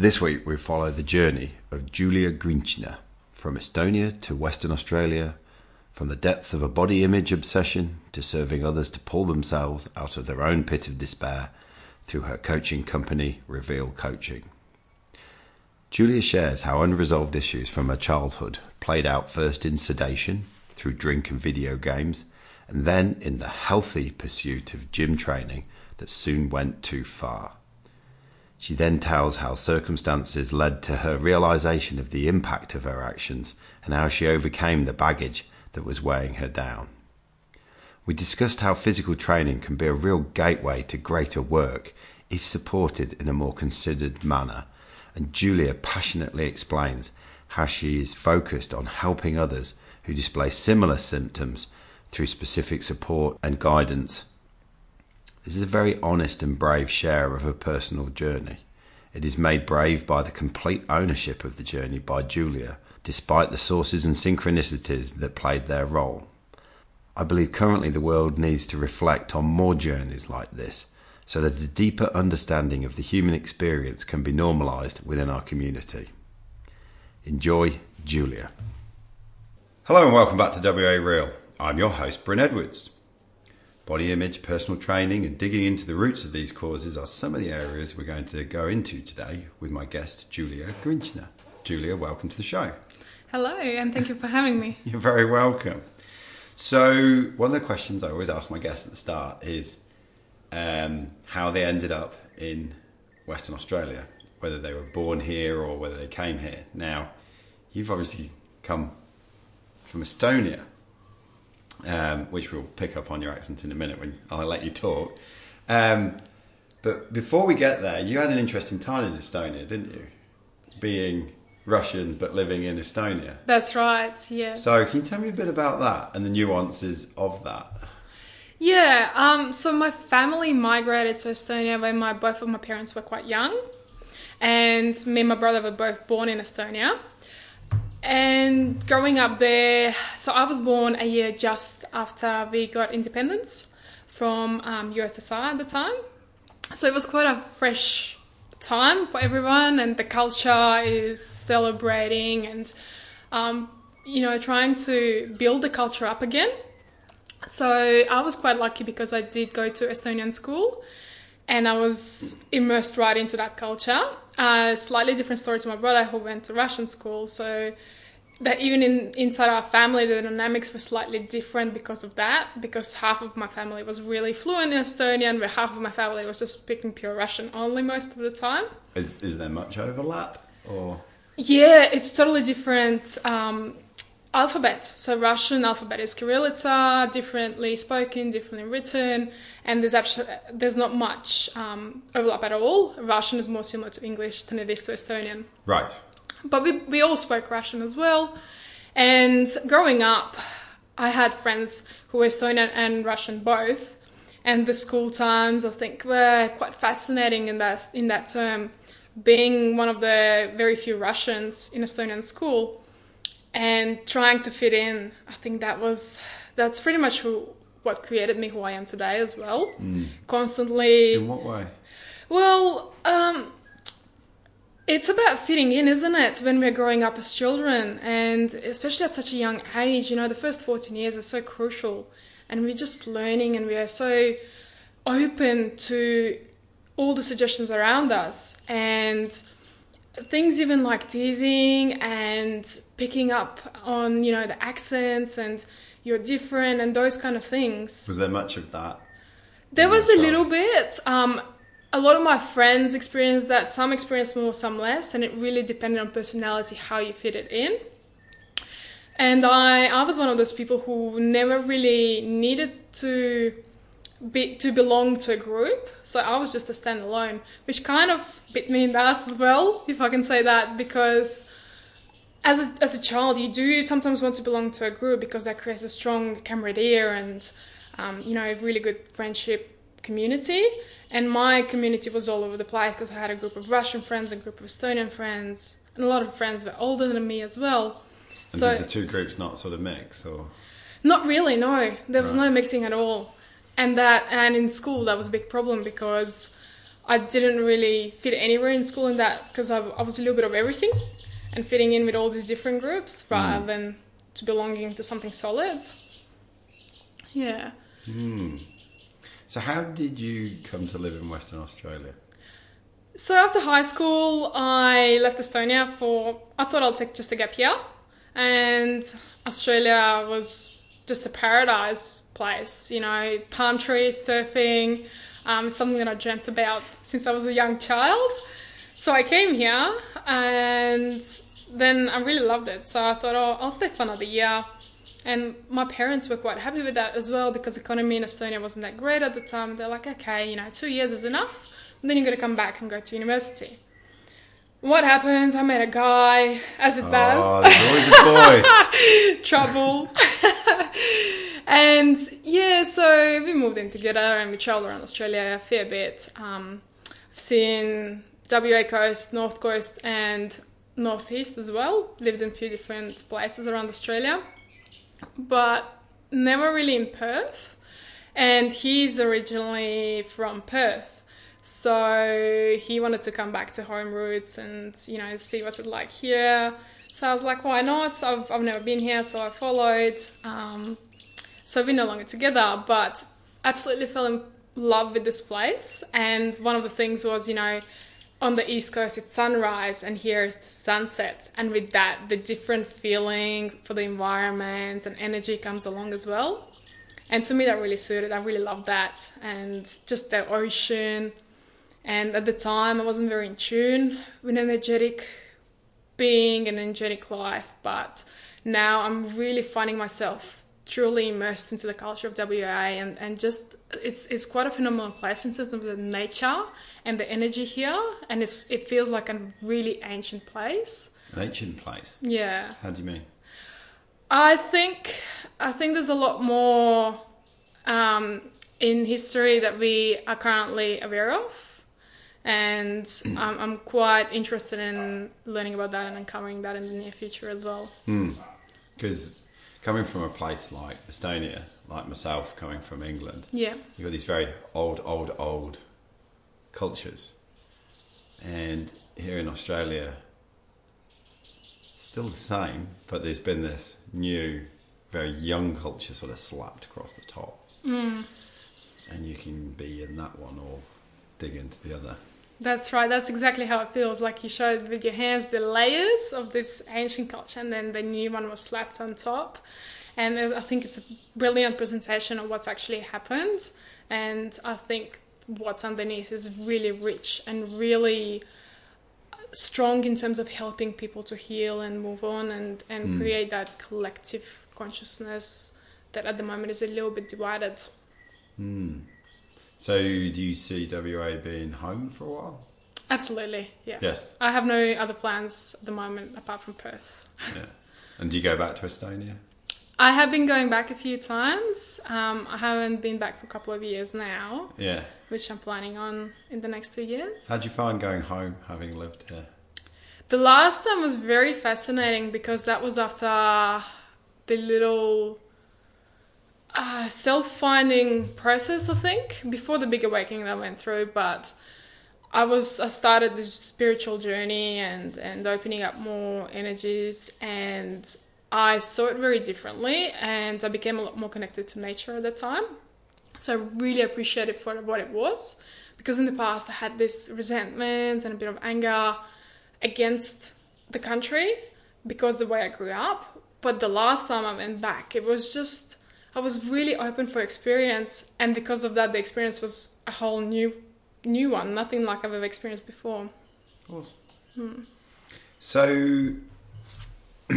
This week we follow the journey of Julia Grinchina from Estonia to Western Australia, from the depths of a body image obsession to serving others to pull themselves out of their own pit of despair through her coaching company, Reveal Coaching. Julia shares how unresolved issues from her childhood played out first in sedation through drink and video games, and then in the healthy pursuit of gym training that soon went too far. She then tells how circumstances led to her realization of the impact of her actions and how she overcame the baggage that was weighing her down. We discussed how physical training can be a real gateway to greater work if supported in a more considered manner, and Julia passionately explains how she is focused on helping others who display similar symptoms through specific support and guidance. This is a very honest and brave share of her personal journey. It is made brave by the complete ownership of the journey by Julia, despite the sources and synchronicities that played their role. I believe currently the world needs to reflect on more journeys like this so that a deeper understanding of the human experience can be normalised within our community. Enjoy, Julia. Hello and welcome back to WA Real. I'm your host, Bryn Edwards. Body image, personal training, and digging into the roots of these causes are some of the areas we're going to go into today with my guest, Julia Grinchner. Julia, welcome to the show. Hello, and thank you for having me. You're very welcome. So, one of the questions I always ask my guests at the start is um, how they ended up in Western Australia, whether they were born here or whether they came here. Now, you've obviously come from Estonia, um, which we'll pick up on your accent in a minute when I'll let you talk. Um, but before we get there, you had an interesting time in Estonia, didn't you? Being Russian but living in Estonia. That's right, yes. So, can you tell me a bit about that and the nuances of that? Yeah, um, so my family migrated to Estonia when my both of my parents were quite young, and me and my brother were both born in Estonia. And growing up there, so I was born a year just after we got independence from um, USSR at the time. So it was quite a fresh time for everyone, and the culture is celebrating and, um, you know, trying to build the culture up again. So I was quite lucky because I did go to Estonian school and I was immersed right into that culture. Uh, slightly different story to my brother who went to Russian school. So that even in inside our family, the dynamics were slightly different because of that. Because half of my family was really fluent in Estonian, but half of my family was just speaking pure Russian only most of the time. Is is there much overlap or? Yeah, it's totally different. Um, alphabet. So Russian alphabet is Kirillitsa, differently spoken, differently written, and there's actually there's not much um, overlap at all. Russian is more similar to English than it is to Estonian. Right. But we we all spoke Russian as well, and growing up, I had friends who were Estonian and Russian both, and the school times I think were quite fascinating in that in that term. Being one of the very few Russians in Estonian school, and trying to fit in i think that was that's pretty much who what created me who i am today as well. Mm. constantly in what way? Well um, it's about fitting in isn't it when we're growing up as children? And especially at such a young age you know the first 14 years are so crucial. And we're just learning and we are so open to all the suggestions around us. And things even like teasing and picking up on you know the accents and you're different and those kind of things. Was there much of that there was a little bit. Um, a lot of my friends experienced that. Some experienced more some less and it really depended on personality how you fit it in. And i i was one of those people who never really needed to be, to belong to a group. So I was just a standalone, which kind of bit me in the ass as well, if I can say that, because as a, as a child, you do sometimes want to belong to a group because that creates a strong camaraderie and, um, you know, a really good friendship community. And my community was all over the place because I had a group of Russian friends, and a group of Estonian friends, and a lot of friends were older than me as well. And so the two groups not sort of mix, or not really. No, there was right. no mixing at all and that and in school that was a big problem because I didn't really fit anywhere in school in that because I, I was a little bit of everything and fitting in with all these different groups rather mm. than to belonging to something solid. Yeah. Hmm. So, how did you come to live in Western Australia? So after high school, I left Estonia for. I thought I'll take just a gap year, and Australia was just a paradise place. You know, palm trees, surfing. Um, it's something that I dreamt about since I was a young child. So I came here, and then I really loved it. So I thought, oh, I'll stay for another year. And my parents were quite happy with that as well because economy in Estonia wasn't that great at the time. They're like, okay, you know, two years is enough. And then you're going to come back and go to university. What happens? I met a guy, as it Oh, does. there's always a boy. Trouble. and yeah, so we moved in together and we traveled around Australia a fair bit. Um, I've seen WA coast, North Coast, and Northeast as well. Lived in a few different places around Australia but never really in Perth. And he's originally from Perth. So he wanted to come back to home roots and, you know, see what's it like here. So I was like, why not? I've, I've never been here, so I followed. Um, so we're no longer together, but absolutely fell in love with this place. And one of the things was, you know, on the east coast it's sunrise and here is the sunset. And with that the different feeling for the environment and energy comes along as well. And to me that really suited. I really loved that. And just the ocean. And at the time i wasn't very in tune with energetic being and energetic life. But now i'm really finding myself truly immersed into the culture of WA and, and just it's it's quite a phenomenal place in terms of the nature and the energy here and it's it feels like a really ancient place. An ancient place. Yeah. How do you mean? I think I think there's a lot more um, in history that we are currently aware of, and I'm, I'm quite interested in learning about that and uncovering that in the near future as well. Because coming from a place like Estonia, like myself, coming from England, Yeah, you've got these very old, old, old cultures. And here in Australia, still the same, but there's been this new, very young culture sort of slapped across the top. Mm. And you can be in that one or dig into the other. That's right. That's exactly how it feels. Like you showed with your hands the layers of this ancient culture, and then the new one was slapped on top. And I think it's a brilliant presentation of what's actually happened. And I think what's underneath is really rich and really strong in terms of helping people to heal and move on and, and hmm. create that collective consciousness that at the moment is a little bit divided. Hmm. So, do you see WA being home for a while? Absolutely, yeah. Yes. I have no other plans at the moment apart from Perth. Yeah. And do you go back to Estonia? I have been going back a few times. Um, I haven't been back for a couple of years now, Yeah. which I'm planning on in the next two years. How'd you find going home having lived here? The last time was very fascinating because that was after the little uh, self finding process, I think, before the big awakening that I went through. But I was I started this spiritual journey and and opening up more energies and I saw it very differently and I became a lot more connected to nature at the time. So I really appreciate it for what it was because in the past I had this resentment and a bit of anger against the country because the way I grew up. But the last time I went back, it was just I was really open for experience, and because of that, the experience was a whole new new one, nothing like I've ever experienced before. Awesome. So,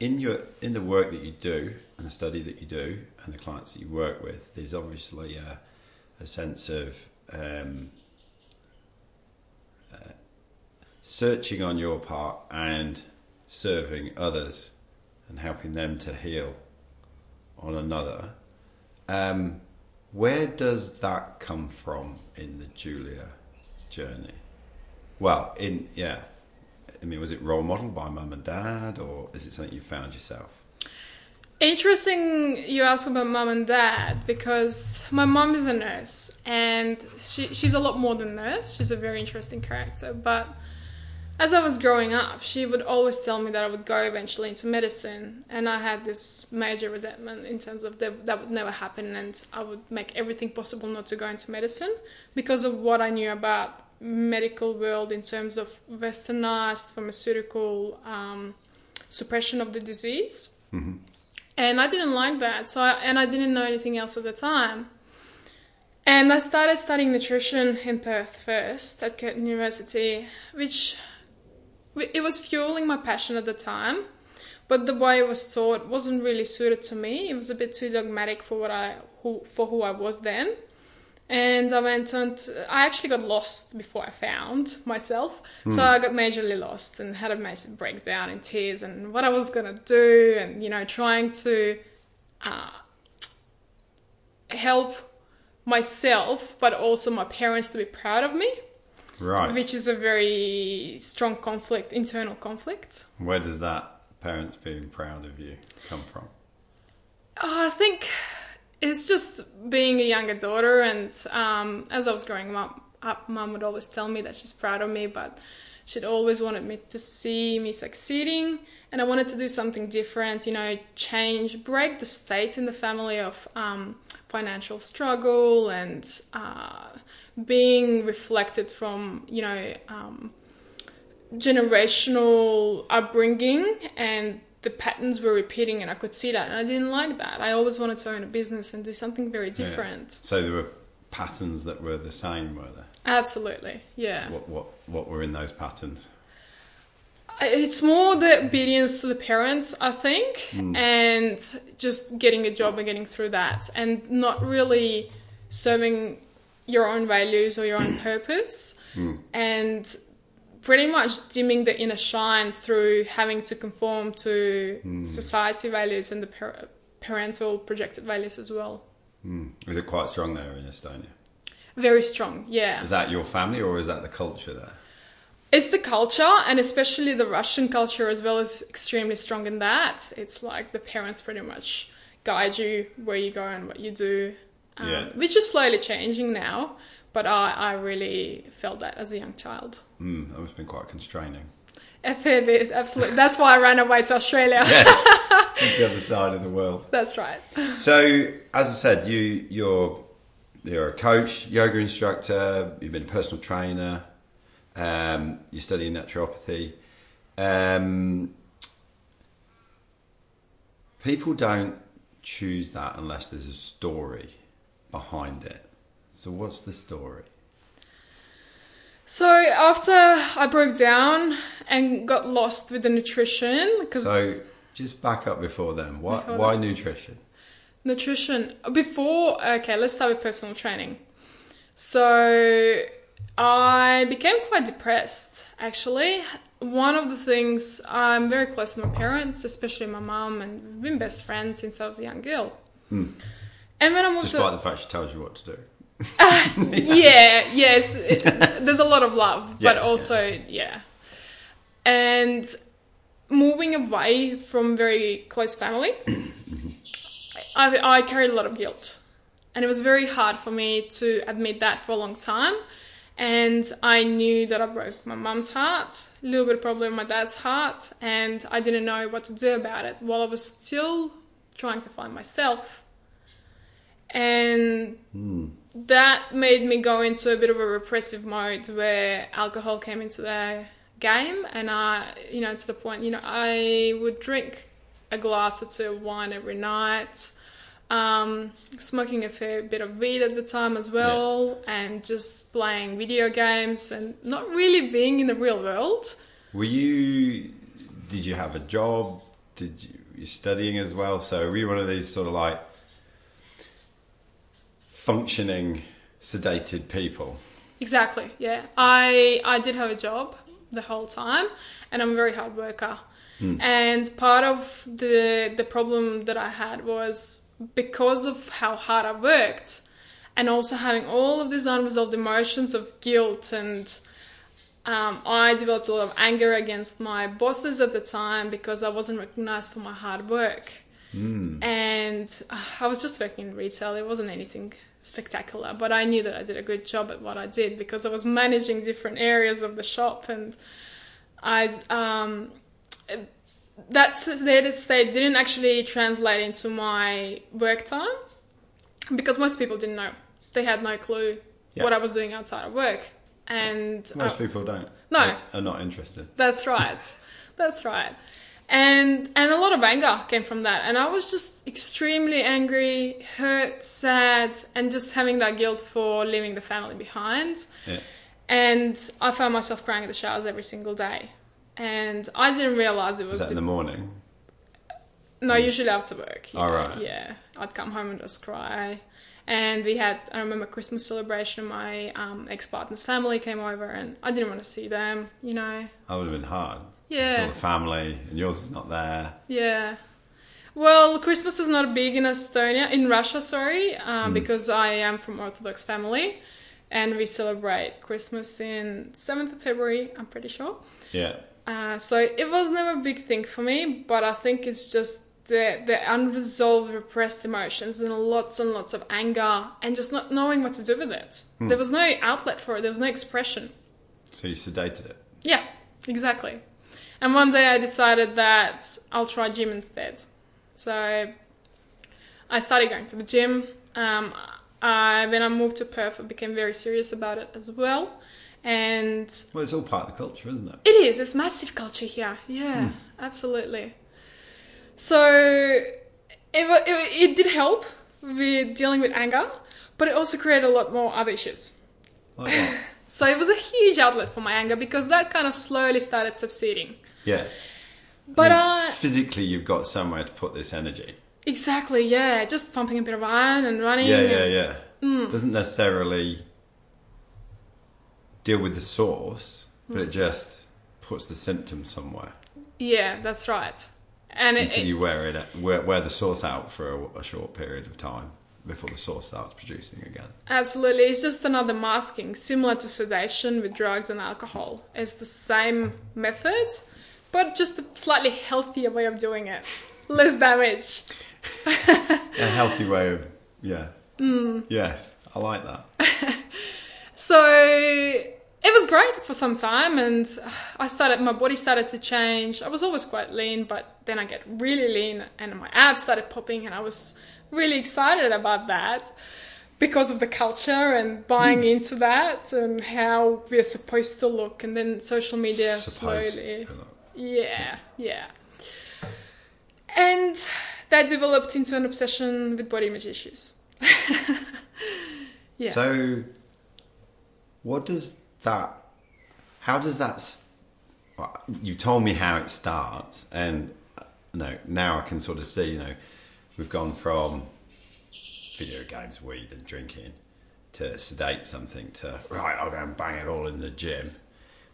in your in the work that you do and the study that you do and the clients that you work with, there's obviously a, a sense of um, uh, searching on your part and serving others and helping them to heal on another. Um, where does that come from in the Julia journey? Well, in yeah, I mean, was it role model by mum and dad, or is it something you found yourself? Interesting you ask about mum and dad because my mum is a nurse and she, she's a lot more than nurse. She's a very interesting character. But as I was growing up, she would always tell me that I would go eventually into medicine. And I had this major resentment in terms of that, that would never happen and I would make everything possible not to go into medicine because of what I knew about medical world in terms of westernized pharmaceutical um, suppression of the disease. Mm-hmm. And I didn't like that. So, I, and I didn't know anything else at the time. And I started studying nutrition in Perth first at Curtin University, which it was fueling my passion at the time. But the way it was taught wasn't really suited to me. It was a bit too dogmatic for what I who, for who I was then and I went on to, I actually got lost before I found myself. Mm. So I got majorly lost and had a major breakdown in tears and what I was going to do and, you know, trying to uh, help myself, but also my parents to be proud of me. Right. Which is a very strong conflict, internal conflict. Where does that parents being proud of you come from? Oh, I think it's just being a younger daughter, and um, as I was growing up, up, mum would always tell me that she's proud of me, but she'd always wanted me to see me succeeding, and I wanted to do something different, you know, change, break the state in the family of um, financial struggle and uh, being reflected from, you know, um, generational upbringing and the patterns were repeating and I could see that and I didn't like that. I always wanted to own a business and do something very different. Yeah. So there were patterns that were the same, were there? Absolutely, yeah. What what what were in those patterns? It's more the obedience to the parents, I think, mm. and just getting a job and getting through that, and not really serving your own values or your own purpose. Mm. And pretty much dimming the inner shine through having to conform to mm. society values and the par- parental projected values as well. Mm. Was it quite strong there in Estonia? Very strong, yeah. Is that your family or is that the culture there? It's the culture, and especially the Russian culture as well is extremely strong in that. It's like the parents pretty much guide you where you go and what you do, um, yeah. which is slowly changing now. But I, I really felt that as a young child. Mm, that must have been quite constraining. A fair bit, absolutely. That's why I ran away to Australia. yeah, the other side of the world. That's right. So, as I said, you you're you're a coach, yoga instructor. You've been a personal trainer. Um, you study naturopathy. Um, people don't choose that unless there's a story behind it. So, what's the story? So after I broke down and got lost with the nutrition, because so just back up before then. Why before why nutrition? Nutrition before. Okay, let's start with personal training. So I became quite depressed. Actually, one of the things I'm very close to my parents, especially my mum, and we've been best friends since I was a young girl. Hmm. And when I moved, despite the fact she tells you what to do. Uh, yeah, yes. It, there's a lot of love, but also, yeah. yeah. And moving away from very close family, I, I carried a lot of guilt. And it was very hard for me to admit that for a long time. And I knew that I broke my mum's heart, a little bit probably my dad's heart, and I didn't know what to do about it while I was still trying to find myself. And mm that made me go into a bit of a repressive mode where alcohol came into the game and I, you know, to the point, you know, I would drink a glass or two of wine every night. Um, smoking a fair bit of weed at the time as well, yeah. and just playing video games and not really being in the real world. Were you? Did you have a job? Did you? You studying as well? So were you one of these sort of like functioning sedated people. Exactly. Yeah. I I did have a job the whole time and I'm a very hard worker. Mm. And part of the the problem that I had was because of how hard I worked and also having all of these unresolved emotions of guilt and um, I developed a lot of anger against my bosses at the time because I wasn't recognized for my hard work. and uh, I was just working in retail. It wasn't anything spectacular, but I knew that I did a good job at what I did because I was managing different areas of the shop, and I um, that that state didn't actually translate into my work time because most people didn't know. They had no clue Yeah. what I was doing outside of work, and Most uh, people don't. No. Are not interested. that's right. That's right. And and a lot of anger came from that. And I was just extremely angry, hurt, sad, and just having that guilt for leaving the family behind. Yeah. And I found myself crying in the showers every single day. And I didn't realize it was, Was that in the- morning? no, usually after work. All yeah, right. Yeah. I'd come home and just cry. And we had, I remember Christmas celebration, my um, ex partner's family came over and I didn't want to see them, you know. That would have been hard. Yeah. Saw the family, and yours is not there. Yeah. Well, Christmas is not big in Estonia, in Russia, sorry, um, because I am from Orthodox family, and we celebrate Christmas in seventh of February. I'm pretty sure. Yeah. Uh, so it was never a big thing for me, but I think it's just the the unresolved, repressed emotions and lots and lots of anger, and just not knowing what to do with it. There was no outlet for it. There was no expression. So you sedated it. Yeah, exactly. And one day I decided that I'll try gym instead. So I started going to the gym. Um, I, when I moved to Perth, I became very serious about it as well. And Well, it's all part of the culture, isn't it? it is, it's massive culture here. Yeah, absolutely. So it, it, it did help with dealing with anger, but it also created a lot more other issues. Like? So it was a huge outlet for my anger because that kind of slowly started subsiding. Yeah. But I mean, physically, you've got somewhere to put this energy. exactly, yeah, just pumping a bit of iron and running. Yeah, yeah, and- yeah. Hmm. Doesn't necessarily deal with the source, but Hmm. it just puts the symptom somewhere yeah, that's right. And it, until you wear it, wear, wear the source out for a, a short period of time before the source starts producing again. absolutely, it's just another masking, similar to sedation with drugs and alcohol. It's the same method, but just a slightly healthier way of doing it. Less damage. A healthy way of, yeah. Hmm. Yes, I like that. So it was great for some time, and I started. My body started to change. I was always quite lean, but then I get really lean, and my abs started popping, and I was really excited about that because of the culture and buying into that and how we're supposed to look. And then social media Supposed slowly. Yeah, yeah, and that developed into an obsession with body image issues. yeah. So, what does that? How does that? You told me how it starts, and uh, no, now I can sort of see. You know, we've gone from video games, weed, and drinking to sedate something to right. I'll go and bang it all in the gym.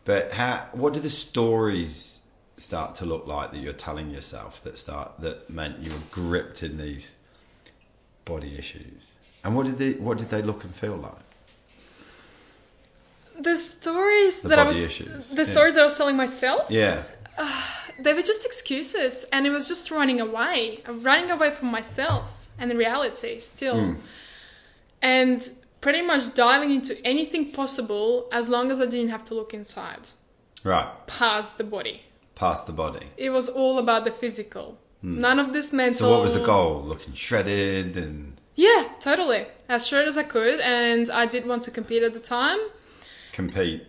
But how? What do the stories start to look like that you're telling yourself that start that meant you were gripped in these body issues? And what did they? What did they look and feel like? The stories The that I was, issues, the yeah. stories that I was telling myself, Yeah. they were just excuses, and it was just running away, running away from myself and the reality still, Hmm. and pretty much diving into anything possible as long as I didn't have to look inside, Right. past the body. Past the body. It was all about the physical. None of this mental. Hmm. So what was the goal? Looking shredded and Yeah, totally. As shredded as I could, and I did want to compete at the time. compete.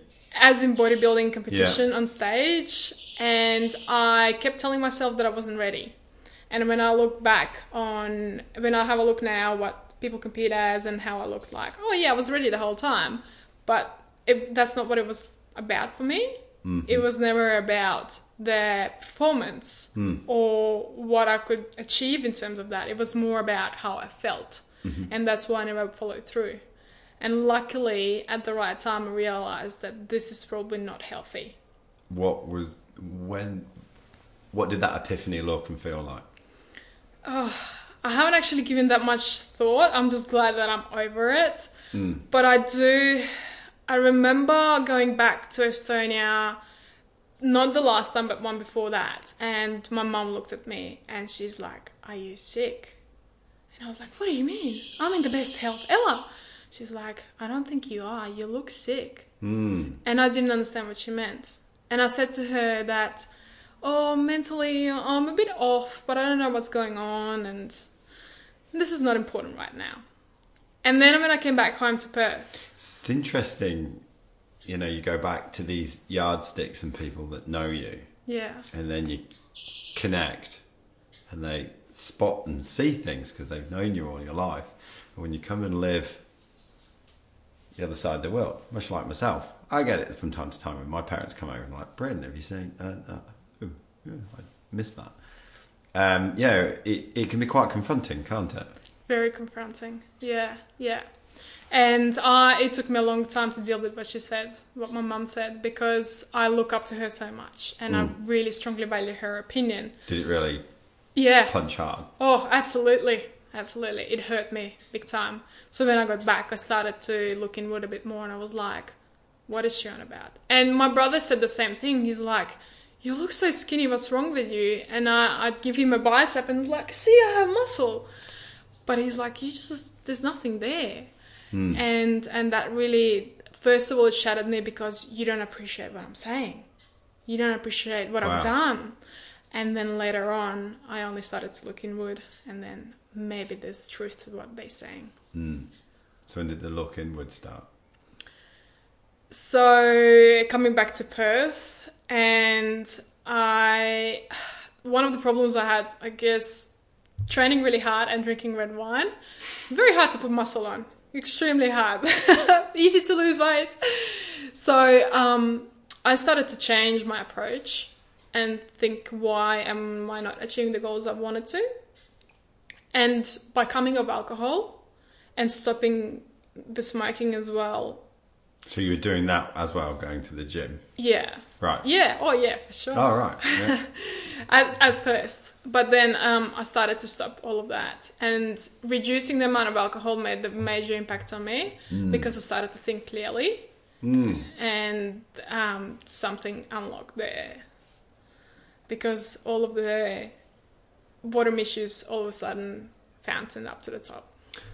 as in bodybuilding competition on stage and I kept telling myself that I wasn't ready. And when I look back on when I have a look now what people compete as and how I looked like, oh yeah, I was ready the whole time. But it, that's not what it was about for me. It was never about the performance hmm. or what I could achieve in terms of that. It was more about how I felt. Mm-hmm. And that's why I never followed through. And luckily, at the right time, I realized that this is probably not healthy. What was when? What did that epiphany look and feel like? I haven't actually given that much thought. I'm just glad that I'm over it. Hmm. But I do. I remember going back to Estonia not the last time, but one before that. And my mum looked at me and she's like, Are you sick? And I was like, What do you mean? I'm in the best health ever. She's like, I don't think you are. You look sick. Mm. And I didn't understand what she meant. And I said to her that, Oh, mentally, I'm a bit off, but I don't know what's going on. And this is not important right now. And then when I came back home to Perth, It's interesting, you know, you go back to these yardsticks and people that know you, yeah, and then you connect, and they spot and see things because they've known you all your life. And when you come and live the other side of the world, much like myself, I get it from time to time when my parents come over and like, Brendan, have you seen? Uh, uh, oh, yeah, I missed that. Um, yeah, it, it can be quite confronting, can't it? very confronting. Yeah, yeah. And uh, it took me a long time to deal with what she said, what my mom said, because I look up to her so much and I really strongly value her opinion. Did it really Yeah. punch hard? Oh, absolutely. Absolutely. It hurt me big time. So when I got back, I started to look inward a bit more and I was like, what is she on about? And my brother said the same thing. He's like, you look so skinny. What's wrong with you? And I, I'd give him a bicep and was like, see, I have muscle. But he's like, you just, there's nothing there. Hmm. And, and that really, first of all, it shattered me because you don't appreciate what I'm saying. You don't appreciate what Wow. I've done. And then later on, I only started to look inward, and then maybe there's truth to what they're saying. Hmm. So when did the look inward start? So coming back to Perth, and I, one of the problems I had, I guess, training really hard and drinking red wine, very hard to put muscle on, extremely hard, easy to lose weight. So um, I started to change my approach and think, why am I not achieving the goals I wanted to? And by coming off alcohol and stopping the smoking as well, So you were doing that as well, going to the gym, yeah, right? yeah, oh yeah, for sure. Oh right. Yeah. at, at first, but then um, I started to stop all of that, and reducing the amount of alcohol made the major impact on me because I started to think clearly, and um, something unlocked there. Because all of the bottom issues all of a sudden fountained up to the top.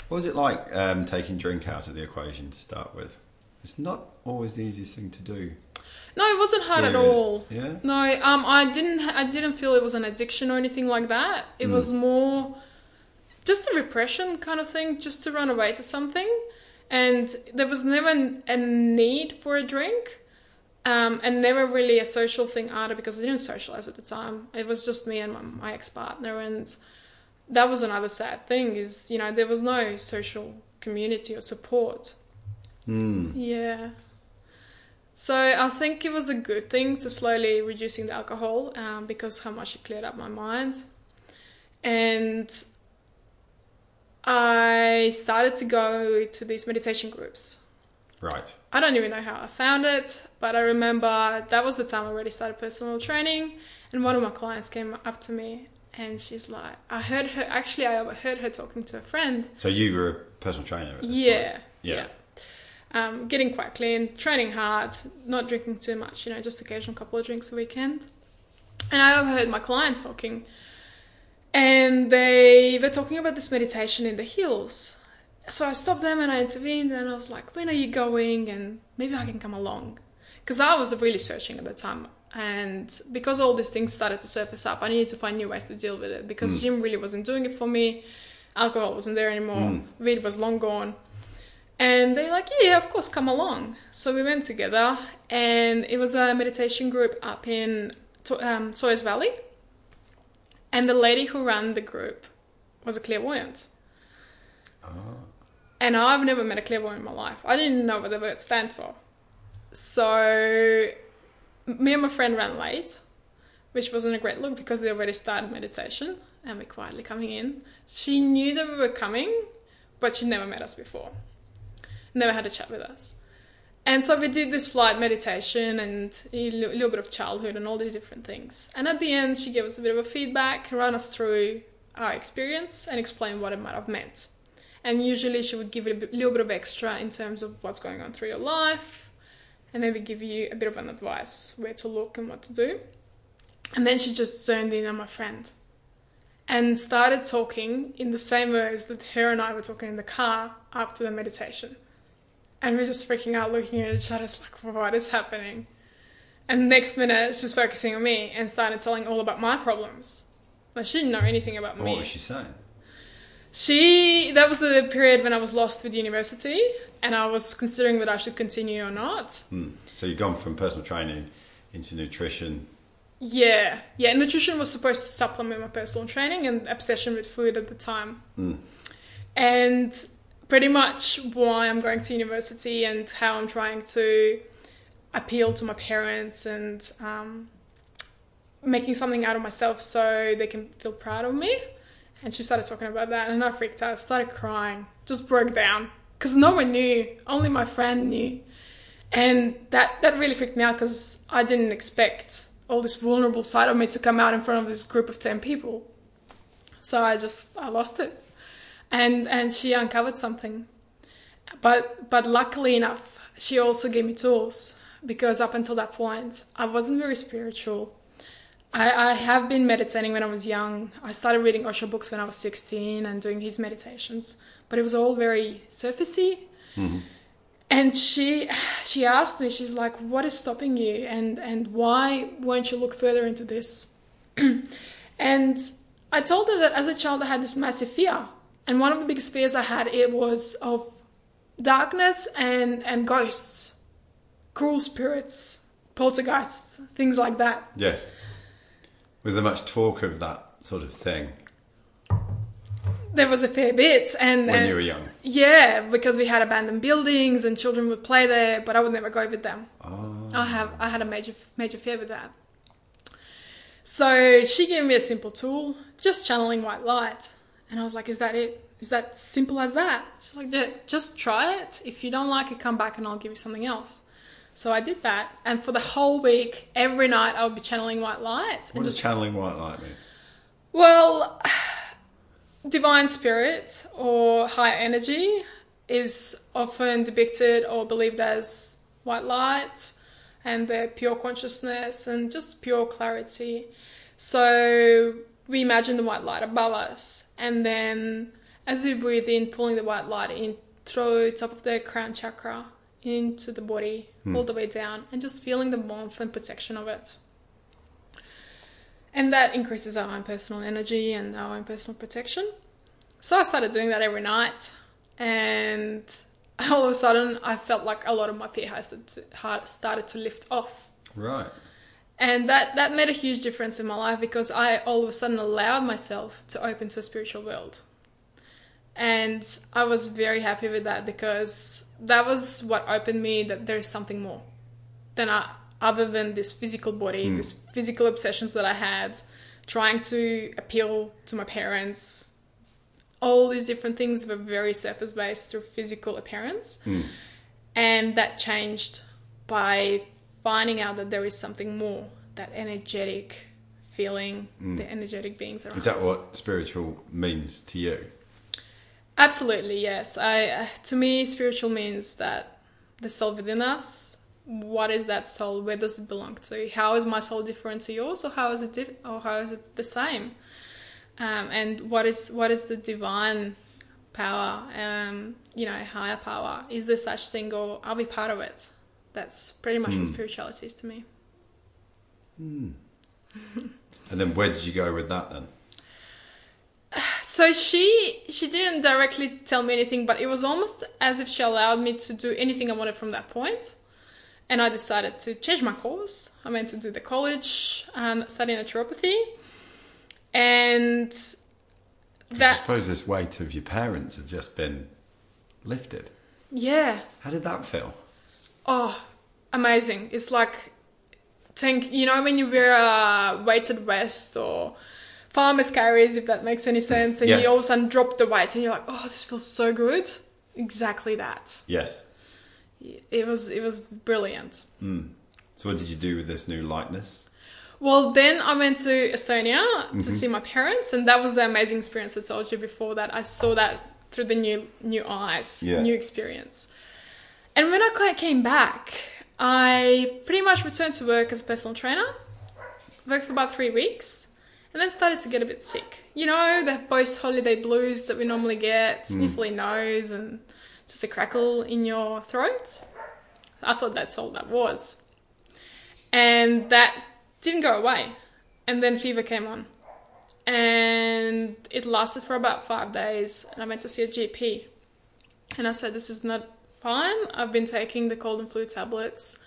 What was it like um, taking drink out of the equation to start with? It's not always the easiest thing to do. No, it wasn't hard at all. Yeah. No, um, I didn't. I didn't feel it was an addiction or anything like that. It was more just a repression kind of thing, just to run away to something. And there was never an- a need for a drink, um, and never really a social thing either because I didn't socialize at the time. It was just me and my, my ex partner, and that was another sad thing. Is you know there was no social community or support. Mm. Yeah. So I think it was a good thing to slowly reducing the alcohol um, because how much it cleared up my mind. And I started to go to these meditation groups. Right. I don't even know how I found it, but I remember that was the time I already started personal training. And one of my clients came up to me and she's like, I heard her, actually, I overheard her talking to a friend So you were a personal trainer. Yeah. Yeah. yeah. Um, getting quite clean, training hard, not drinking too much, you know, just occasional couple of drinks a weekend. And I overheard my client talking, and they were talking about this meditation in the hills. So I stopped them and I intervened, and I was like, "When are you going?" And maybe I can come along, because I was really searching at the time. And because all these things started to surface up, I needed to find new ways to deal with it. Because gym really wasn't doing it for me, alcohol wasn't there anymore, weed was long gone. And they're like, yeah, of course, come along. So we went together, and it was a meditation group up in um, Sawyers Valley. And the lady who ran the group was a clairvoyant. Oh. And I've never met a clairvoyant in my life. I didn't know what the word stand for. So me and my friend ran late, which wasn't a great look because they already started meditation and we're quietly coming in. She knew that we were coming, but she never met us before. Never had a chat with us. And so we did this flight meditation and a little bit of childhood and all these different things. And at the end, she gave us a bit of a feedback, ran us through our experience, and explained what it might have meant. And usually, she would give a little bit of extra in terms of what's going on through your life and maybe give you a bit of an advice where to look and what to do. And then she just zoned in on my friend and started talking in the same words that her and I were talking in the car after the meditation. And we're just freaking out, looking at each other, it's like, what is happening? And next minute, she's focusing on me and started telling all about my problems. Like, she didn't know anything about me. What was she saying? She that was the period when I was lost with university and I was considering whether I should continue or not. Hmm. So you've gone from personal training into nutrition. Yeah. Yeah, nutrition was supposed to supplement my personal training and obsession with food at the time. And pretty much why I'm going to university and how I'm trying to appeal to my parents and um, making something out of myself so they can feel proud of me. And she started talking about that, and I freaked out. started crying, just broke down because no one knew, only my friend knew, and that that really freaked me out because I didn't expect all this vulnerable side of me to come out in front of this group of ten people. So I just I lost it, and and she uncovered something, but but luckily enough, she also gave me tools because up until that point, I wasn't very spiritual. I, I have been meditating when I was young. I started reading Osho books when I was 16 and doing his meditations, but it was all very surfacey. Mm-hmm. And she she asked me, she's like, "What is stopping you? And and why won't you look further into this?" and I told her that as a child I had this massive fear, and one of the biggest fears I had it was of darkness and and ghosts, cruel spirits, poltergeists, things like that. Yes. Was there much talk of that sort of thing There was a fair bit, and, when and you were young? yeah, because we had abandoned buildings and children would play there, but I would never go with them. Oh. I have I had a major major fear with that. So she gave me a simple tool, just channeling white light, and I was like, "Is that it? Is that simple as that?" She's like, "Yeah, "Just try it. If you don't like it, come back and I'll give you something else." So I did that, and for the whole week, every night I would be channeling white light. What and does just, channeling white light mean? well, divine spirit or high energy is often depicted or believed as white light and their pure consciousness and just pure clarity. So we imagine the white light above us, and then as we breathe in, pulling the white light in through top of the crown chakra into the body, hmm. all the way down, and just feeling the warmth and protection of it. And that increases our own personal energy and our own personal protection. So I started doing that every night, and all of a sudden, I felt like a lot of my fear has started to lift off. Right. And that, that made a huge difference in my life because I all of a sudden allowed myself to open to a spiritual world. And I was very happy with that because that was what opened me that there is something more than I, other than this physical body, hmm. these physical obsessions that I had, trying to appeal to my parents. All these different things were very surface based through physical appearance. Hmm. And that changed by finding out that there is something more, that energetic feeling, the energetic beings around. Is that us. what spiritual means to you? Absolutely, yes. I uh, to me, spiritual means that the soul within us. What is that soul? Where does it belong to? How is my soul different to yours, or how is it diff- or how is it the same? Um, and what is what is the divine power? Um, you know, higher power. Is there such thing, or are we part of it? That's pretty much what hmm. spirituality is to me. Hmm. And then where did you go with that then? So she she didn't directly tell me anything, but it was almost as if she allowed me to do anything I wanted from that point. And I decided to change my course. I went to do the college and study naturopathy. And I that suppose this weight of your parents had just been lifted. yeah. How did that feel? Oh, amazing. It's like think you know when you wear a weighted vest or farmer's carries if that makes any sense and Yeah. you all of a sudden drop the weight and you're like, Oh, this feels so good. Exactly that. Yes. it was it was brilliant. Hmm. So what did you do with this new lightness? Well, then I went to Estonia to mm-hmm. see my parents, and that was the amazing experience I told you before. That I saw that through the new new eyes, Yeah. new experience. And when I ca- came back, I pretty much returned to work as a personal trainer. Worked for about three weeks, and then started to get a bit sick. You know, the post-holiday blues that we normally get, hmm. sniffly nose, and just a crackle in your throat. I thought that's all that was, and that didn't go away. And then fever came on, and it lasted for about five days. And I went to see a GP, and I said, "This is not fine. I've been taking the cold and flu tablets,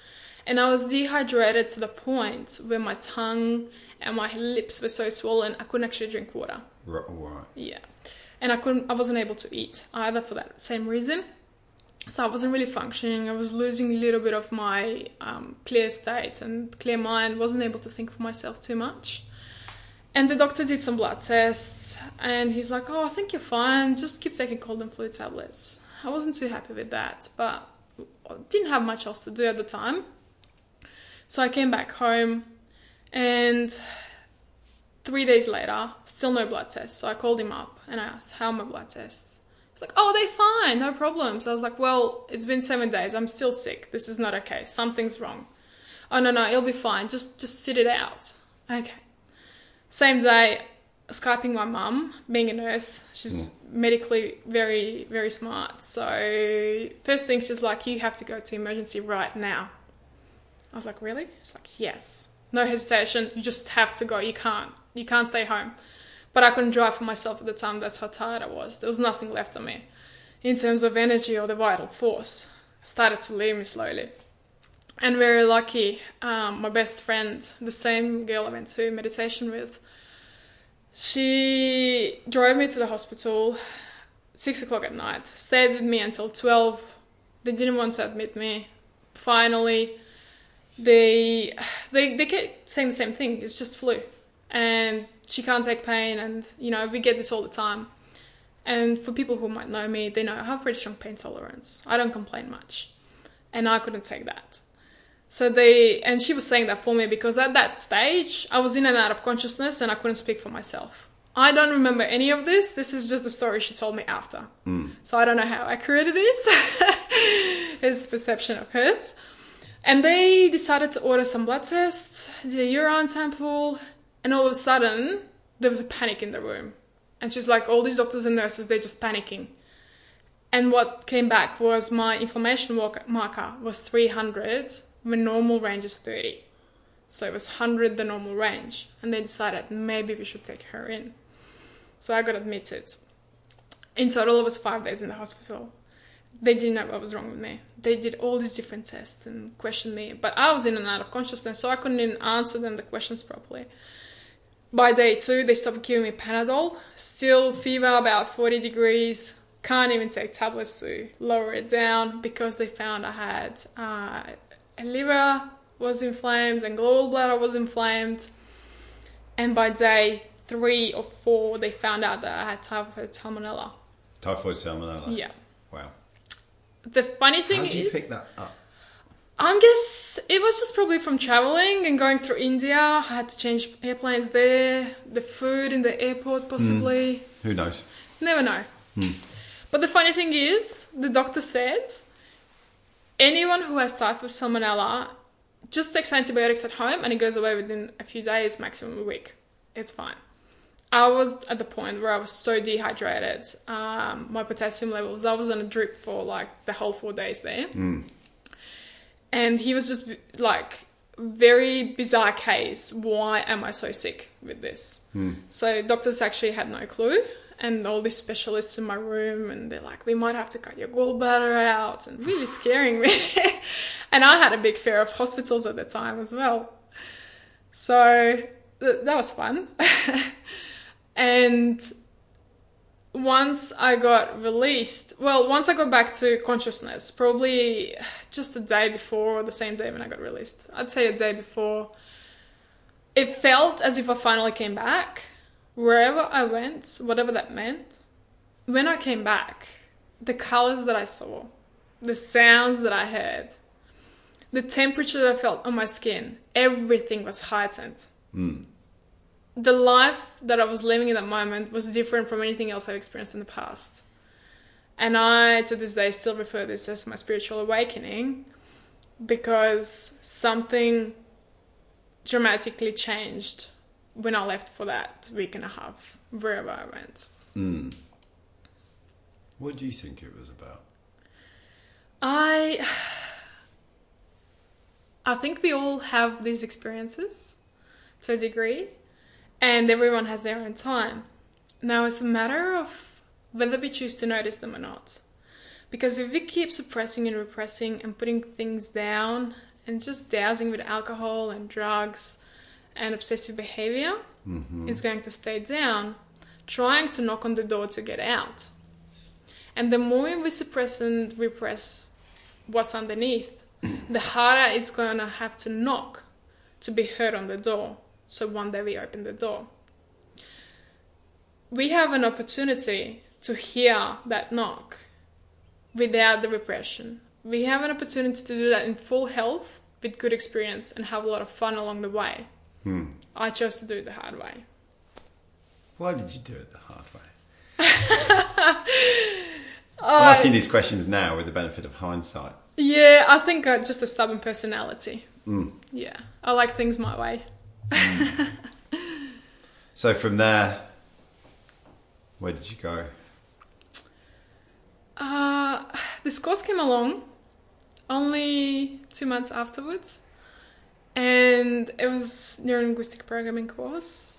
and I was dehydrated to the point where my tongue and my lips were so swollen I couldn't actually drink water. Right. Yeah, and I couldn't. I wasn't able to eat either for that same reason. So I wasn't really functioning. I was losing a little bit of my um, clear state and clear mind. wasn't able to think for myself too much. And the doctor did some blood tests, and he's like, "Oh, I think you're fine. Just keep taking cold and flu tablets." I wasn't too happy with that, but didn't have much else to do at the time. So I came back home, and three days later, still no blood tests. So I called him up and I asked, "How are my blood tests?" He's like, "Oh, they're fine, no problems." I was like, "Well, it's been seven days. I'm still sick. This is not okay. Something's wrong." Oh no, no, it'll be fine. Just, just sit it out. Okay. Same day, skyping my mum, being a nurse. She's medically very, very smart. So first thing, she's like, "You have to go to emergency right now." I was like, "Really?" She's like, "Yes." No hesitation. You just have to go. You can't. You can't stay home. But I couldn't drive for myself at the time. That's how tired I was. There was nothing left of me in terms of energy or the vital force. I started to leave me slowly. And very lucky, um, my best friend, the same girl I went to meditation with, she drove me to the hospital six o'clock at night, stayed with me until 12. They didn't want to admit me. Finally, they, they, they kept saying the same thing it's just flu. And she can't take pain, and you know, we get this all the time. And for people who might know me, they know I have pretty strong pain tolerance. I don't complain much. And I couldn't take that. So they, and she was saying that for me because at that stage, I was in and out of consciousness and I couldn't speak for myself. I don't remember any of this. This is just the story she told me after. Hmm. So I don't know how accurate it is. it's a perception of hers. And they decided to order some blood tests, did a urine sample, and all of a sudden, there was a panic in the room. And she's like, all these doctors and nurses, they're just panicking. And what came back was my inflammation marker was 300 when normal range is 30. So it was 100 the normal range. And they decided maybe we should take her in. So I got admitted. In total, it was five days in the hospital. They didn't know what was wrong with me. They did all these different tests and questioned me. But I was in and out of consciousness, so I couldn't even answer them the questions properly. By day two, they stopped giving me Panadol. Still fever about 40 degrees. Can't even take tablets to lower it down because they found I had uh, liver was inflamed and gallbladder was inflamed. And by day three or four, they found out that I had typhoid salmonella. Typhoid salmonella. Yeah. Wow. The funny thing is. How did you is, pick that up? I guess it was just probably from traveling and going through India. I had to change airplanes there. The food in the airport, hmm. possibly. Who knows? Never know. Hmm. But the funny thing is, the doctor said anyone who has typhoid salmonella just takes antibiotics at home and it goes away within a few days, maximum a week. It's fine. I was at the point where I was so dehydrated, um, my potassium levels, I was on a drip for like the whole four days there. And he was just like, very bizarre case. Why am I so sick with this? So doctors actually had no clue, and all these specialists in my room, and they're like, "We might have to cut your gallbladder out," and really scaring me. and I had a big fear of hospitals at the time as well. So th- that was fun. and once I got released, well, once I got back to consciousness, probably just the day before or the same day when I got released, I'd say a day before, it felt as if I finally came back. Wherever I went, whatever that meant, when I came back, the colors that I saw, the sounds that I heard, the temperature that I felt on my skin, everything was heightened hmm. the life that I was living in that moment was different from anything else I've experienced in the past. And I, to this day, still refer to this as my spiritual awakening because something dramatically changed when I left for that week and a half, wherever I went. Mm. What do you think it was about? I I think we all have these experiences to a degree, and everyone has their own time. Now it's a matter of whether we choose to notice them or not. Because if we keep suppressing and repressing and putting things down and just dousing with alcohol and drugs and obsessive behavior, mm-hmm. is going to stay down, trying to knock on the door to get out. And the more we suppress and repress what's underneath, the harder it's going to have to knock to be heard on the door. So one day we open the door. We have an opportunity to hear that knock without the repression. We have an opportunity to do that in full health with good experience and have a lot of fun along the way. I chose to do it the hard way. Why did you do it the hard way? I'm asking these questions now with the benefit of hindsight. Yeah, I think uh, just a stubborn personality. Yeah, I like things my way. So from there, where did you go? Uh, this course came along only two months afterwards, and it was neurolinguistic programming course.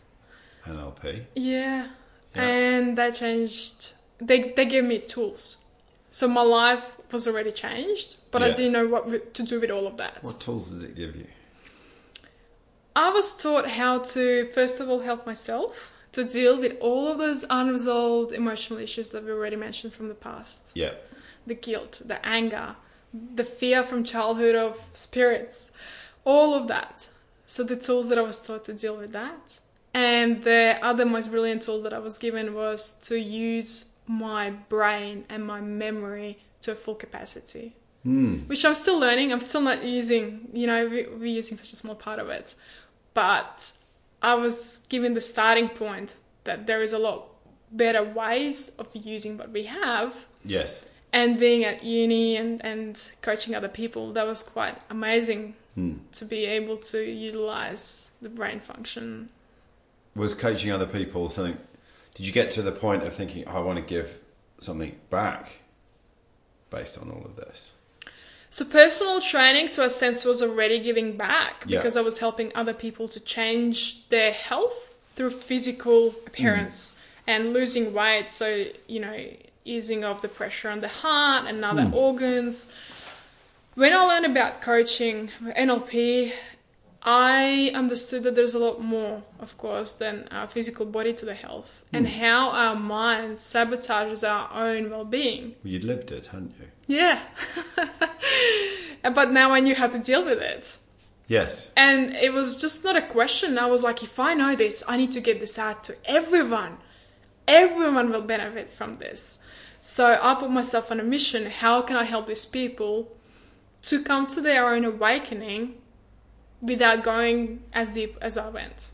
NLP. Yeah. Yeah. And that changed. They they gave me tools, so my life was already changed, but I didn't know what to do with all of that. What tools did it give you? I was taught how to first of all help myself to deal with all of those unresolved emotional issues that we already mentioned from the past. Yeah. the guilt, the anger, the fear from childhood of spirits, all of that. So the tools that I was taught to deal with that. And the other most brilliant tool that I was given was to use my brain and my memory to a full capacity. Hmm. Which I'm still learning. I'm still not using, you know, we- we're using such a small part of it. But I was given the starting point that there is a lot better ways of using what we have Yes. and being at uni and, and coaching other people, that was quite amazing Hmm. to be able to utilize the brain function. Was coaching other people something? Did you get to the point of thinking, I want to give something back based on all of this? So personal training, to a sense, was already giving back Yeah. because I was helping other people to change their health through physical appearance hmm. and losing weight. So you know, easing off the pressure on the heart and other hmm. organs. When I learned about coaching NLP, I understood that there's a lot more, of course, than our physical body to the health, hmm. and how our mind sabotages our own well-being. Well, you'd lived it, hadn't you? Yeah. but now I knew how to deal with it. Yes. And it was just not a question. I was like, if I know this, I need to get this out to everyone. Everyone will benefit from this. So I put myself on a mission. How can I help these people to come to their own awakening without going as deep as I went,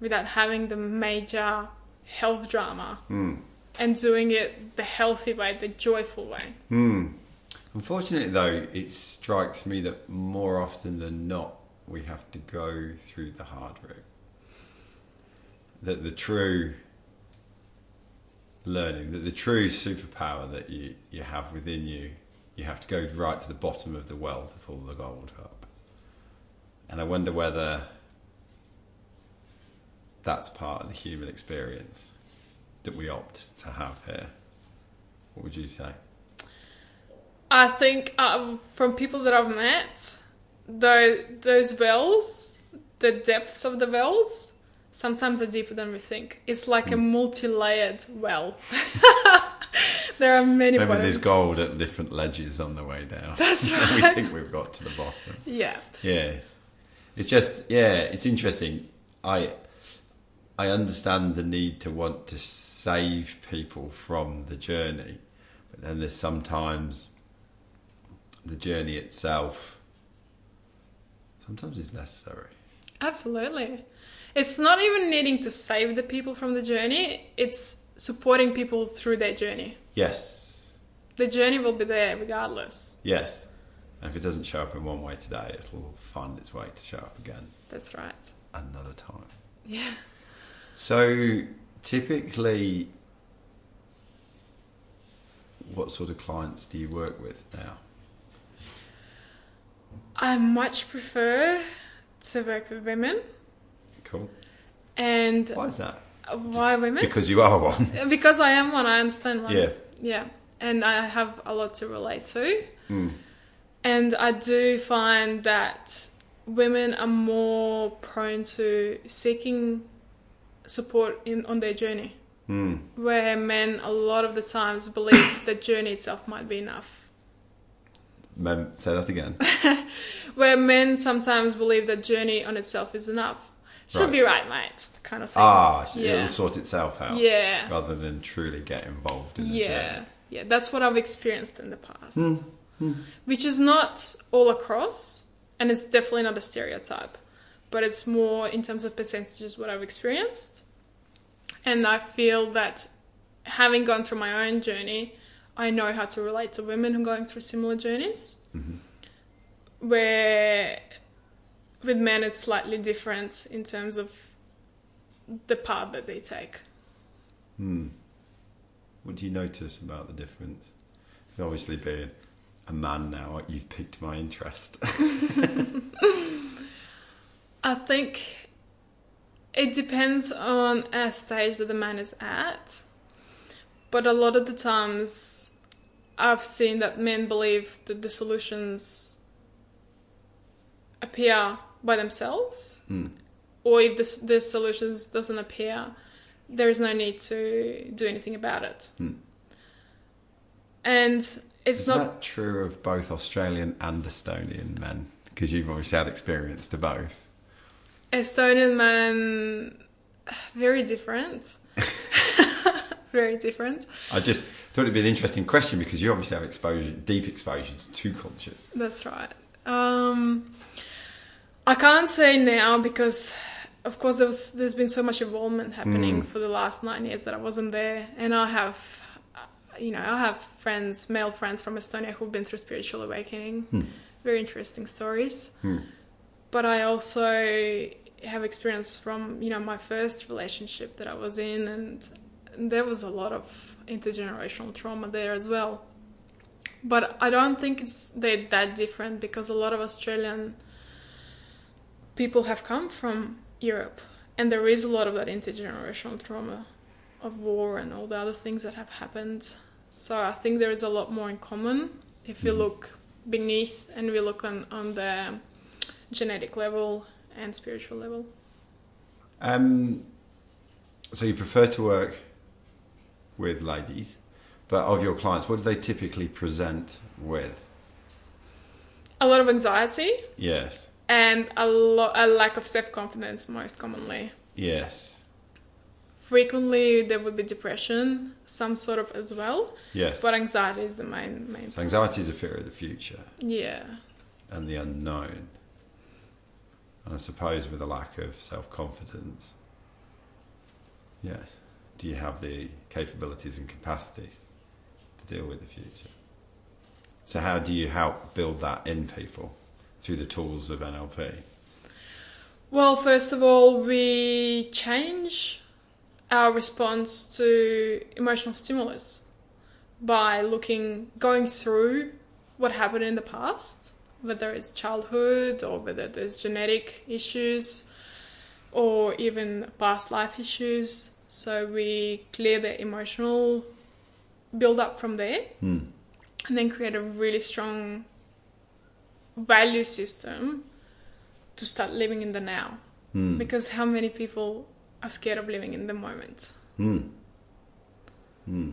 without having the major health drama, hmm. and doing it the healthy way, the joyful way? Hmm. Unfortunately, though, it strikes me that more often than not, we have to go through the hard route. That the true learning, that the true superpower that you, you have within you, you have to go right to the bottom of the well to pull the gold up. And I wonder whether that's part of the human experience that we opt to have here. What would you say? I think um, from people that I've met, though those wells, the depths of the wells, sometimes are deeper than we think. It's like a multi-layered well. there are many Maybe bottoms. there's gold at different ledges on the way down. That's right. we think we've got to the bottom. Yeah, Yes. It's just yeah, it's interesting. I I understand the need to want to save people from the journey, but then there's sometimes the journey itself sometimes is necessary. absolutely. It's not even needing to save the people from the journey. It's supporting people through their journey. Yes. The journey will be there regardless. Yes. And if it doesn't show up in one way today, it'll find its way to show up again That's right. another time. Yeah. So typically, what sort of clients do you work with now? I much prefer to work with women. Cool. And Why is that? Why women? Because you are one. Because I am one, I understand one. Yeah. Yeah. And I have a lot to relate to. Mm. And I do find that women are more prone to seeking support in on their journey. Mm. Where men a lot of the times believe the journey itself might be enough. Mem, say that again. Where men sometimes believe that journey on itself is enough. Should Right. be right, mate. Kind of thing. ah, yeah. it'll sort itself out. Yeah. Rather than truly get involved in the Yeah, journey. yeah, that's what I've experienced in the past, Hmm. which is not all across, and it's definitely not a stereotype, but it's more in terms of percentages what I've experienced, and I feel that having gone through my own journey, I know how to relate to women who are going through similar journeys, where with men it's slightly different in terms of the path that they take. Hmm. What do you notice about the difference? Obviously, being a man now, you've piqued my interest. I think it depends on a stage that the man is at. But a lot of the times I've seen that men believe that the solutions appear by themselves. Hmm. Or if the, the solutions doesn't appear, there is no need to do anything about it. Hmm. And it's Is not that true of both Australian and Estonian men? Because you've obviously had experience to both. Estonian men, very different. very different. I just thought it'd be an interesting question because you obviously have exposure, deep exposure to two cultures. That's right. Um, I can't say now because, of course, there was there's been so much involvement happening Mm. for the last nine years that I wasn't there, and I have, uh, you know, I have friends, male friends from Estonia who've been through spiritual awakening. Hmm. Very interesting stories. Hmm. But I also have experience from you know my first relationship that I was in, and there was a lot of intergenerational trauma there as well. But I don't think it's they're that different because a lot of Australian people have come from Europe, and there is a lot of that intergenerational trauma of war and all the other things that have happened. So I think there is a lot more in common if we Mhm. look beneath and we look on, on the genetic level and spiritual level. Um, so you prefer to work with ladies, but of your clients, what do they typically present with? A lot of anxiety Yes, and a, lo- a lack of self confidence, most commonly. yes, Frequently, there would be depression, some sort of as well, yes. but anxiety is the main main. so anxiety is a fear of the future Yeah, and the unknown, and I suppose with a lack of self confidence. Yes. Do you have the capabilities and capacities to deal with the future? So, how do you help build that in people through the tools of NLP? Well, first of all, we change our response to emotional stimulus by looking, going through what happened in the past, whether it's childhood or whether there's genetic issues or even past life issues. So we clear the emotional build up from there Hmm. and then create a really strong value system to start living in the now. Hmm. Because how many people are scared of living in the moment? Hmm. Hmm.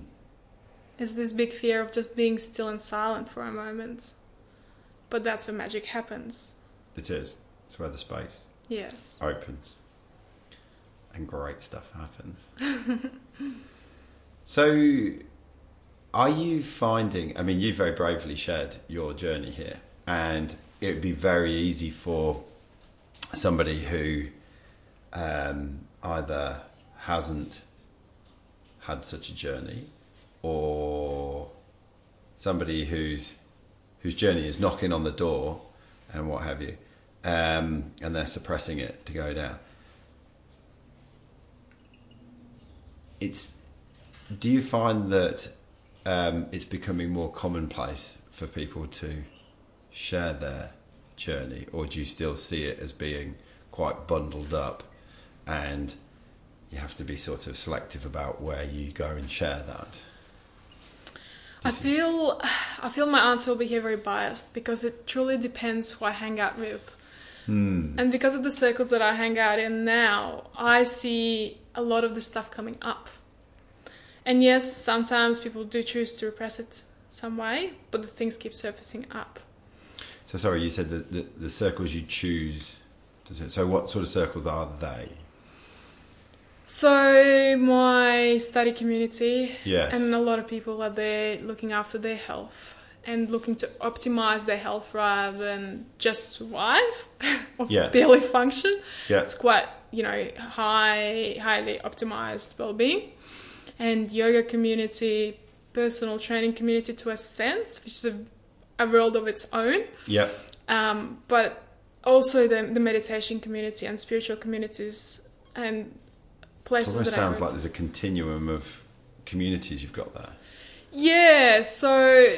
Is this big fear of just being still and silent for a moment? But that's where magic happens. It is. It's where the space Yes. opens and great stuff happens. so, are you finding? I mean, you very bravely shared your journey here, and it would be very easy for somebody who um, either hasn't had such a journey or somebody who's whose journey is knocking on the door and what have you, um, and they're suppressing it to go down. It's. Do you find that um, it's becoming more commonplace for people to share their journey, or do you still see it as being quite bundled up, and you have to be sort of selective about where you go and share that? I feel I feel my answer will be here very biased because it truly depends who I hang out with. Hmm. And because of the circles that I hang out in now, I see a lot of the stuff coming up. And yes, sometimes people do choose to repress it some way, but the things keep surfacing up. So sorry, you said that the, the circles you choose. So what sort of circles are they? So my study community Yes. and a lot of people are there looking after their health and looking to optimize their health rather than just survive or Yeah. barely function. Yeah. It's quite, you know, high highly optimized well-being. And yoga community, personal training community to a sense, which is a, a world of its own. Yeah. Um, but also the, the meditation community and spiritual communities and It places almost that sounds like there's a continuum of communities you've got there. Yeah, so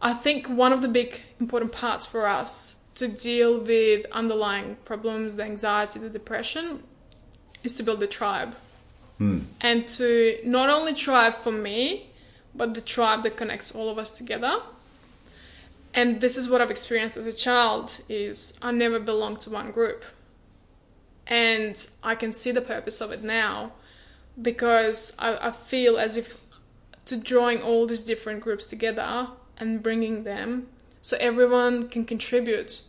I think one of the big important parts for us to deal with underlying problems, the anxiety, the depression, is to build a tribe. And to not only tribe for me, but the tribe that connects all of us together. And this is what I've experienced as a child is I never belonged to one group. And I can see the purpose of it now because I, I feel as if to drawing all these different groups together and bringing them so everyone can contribute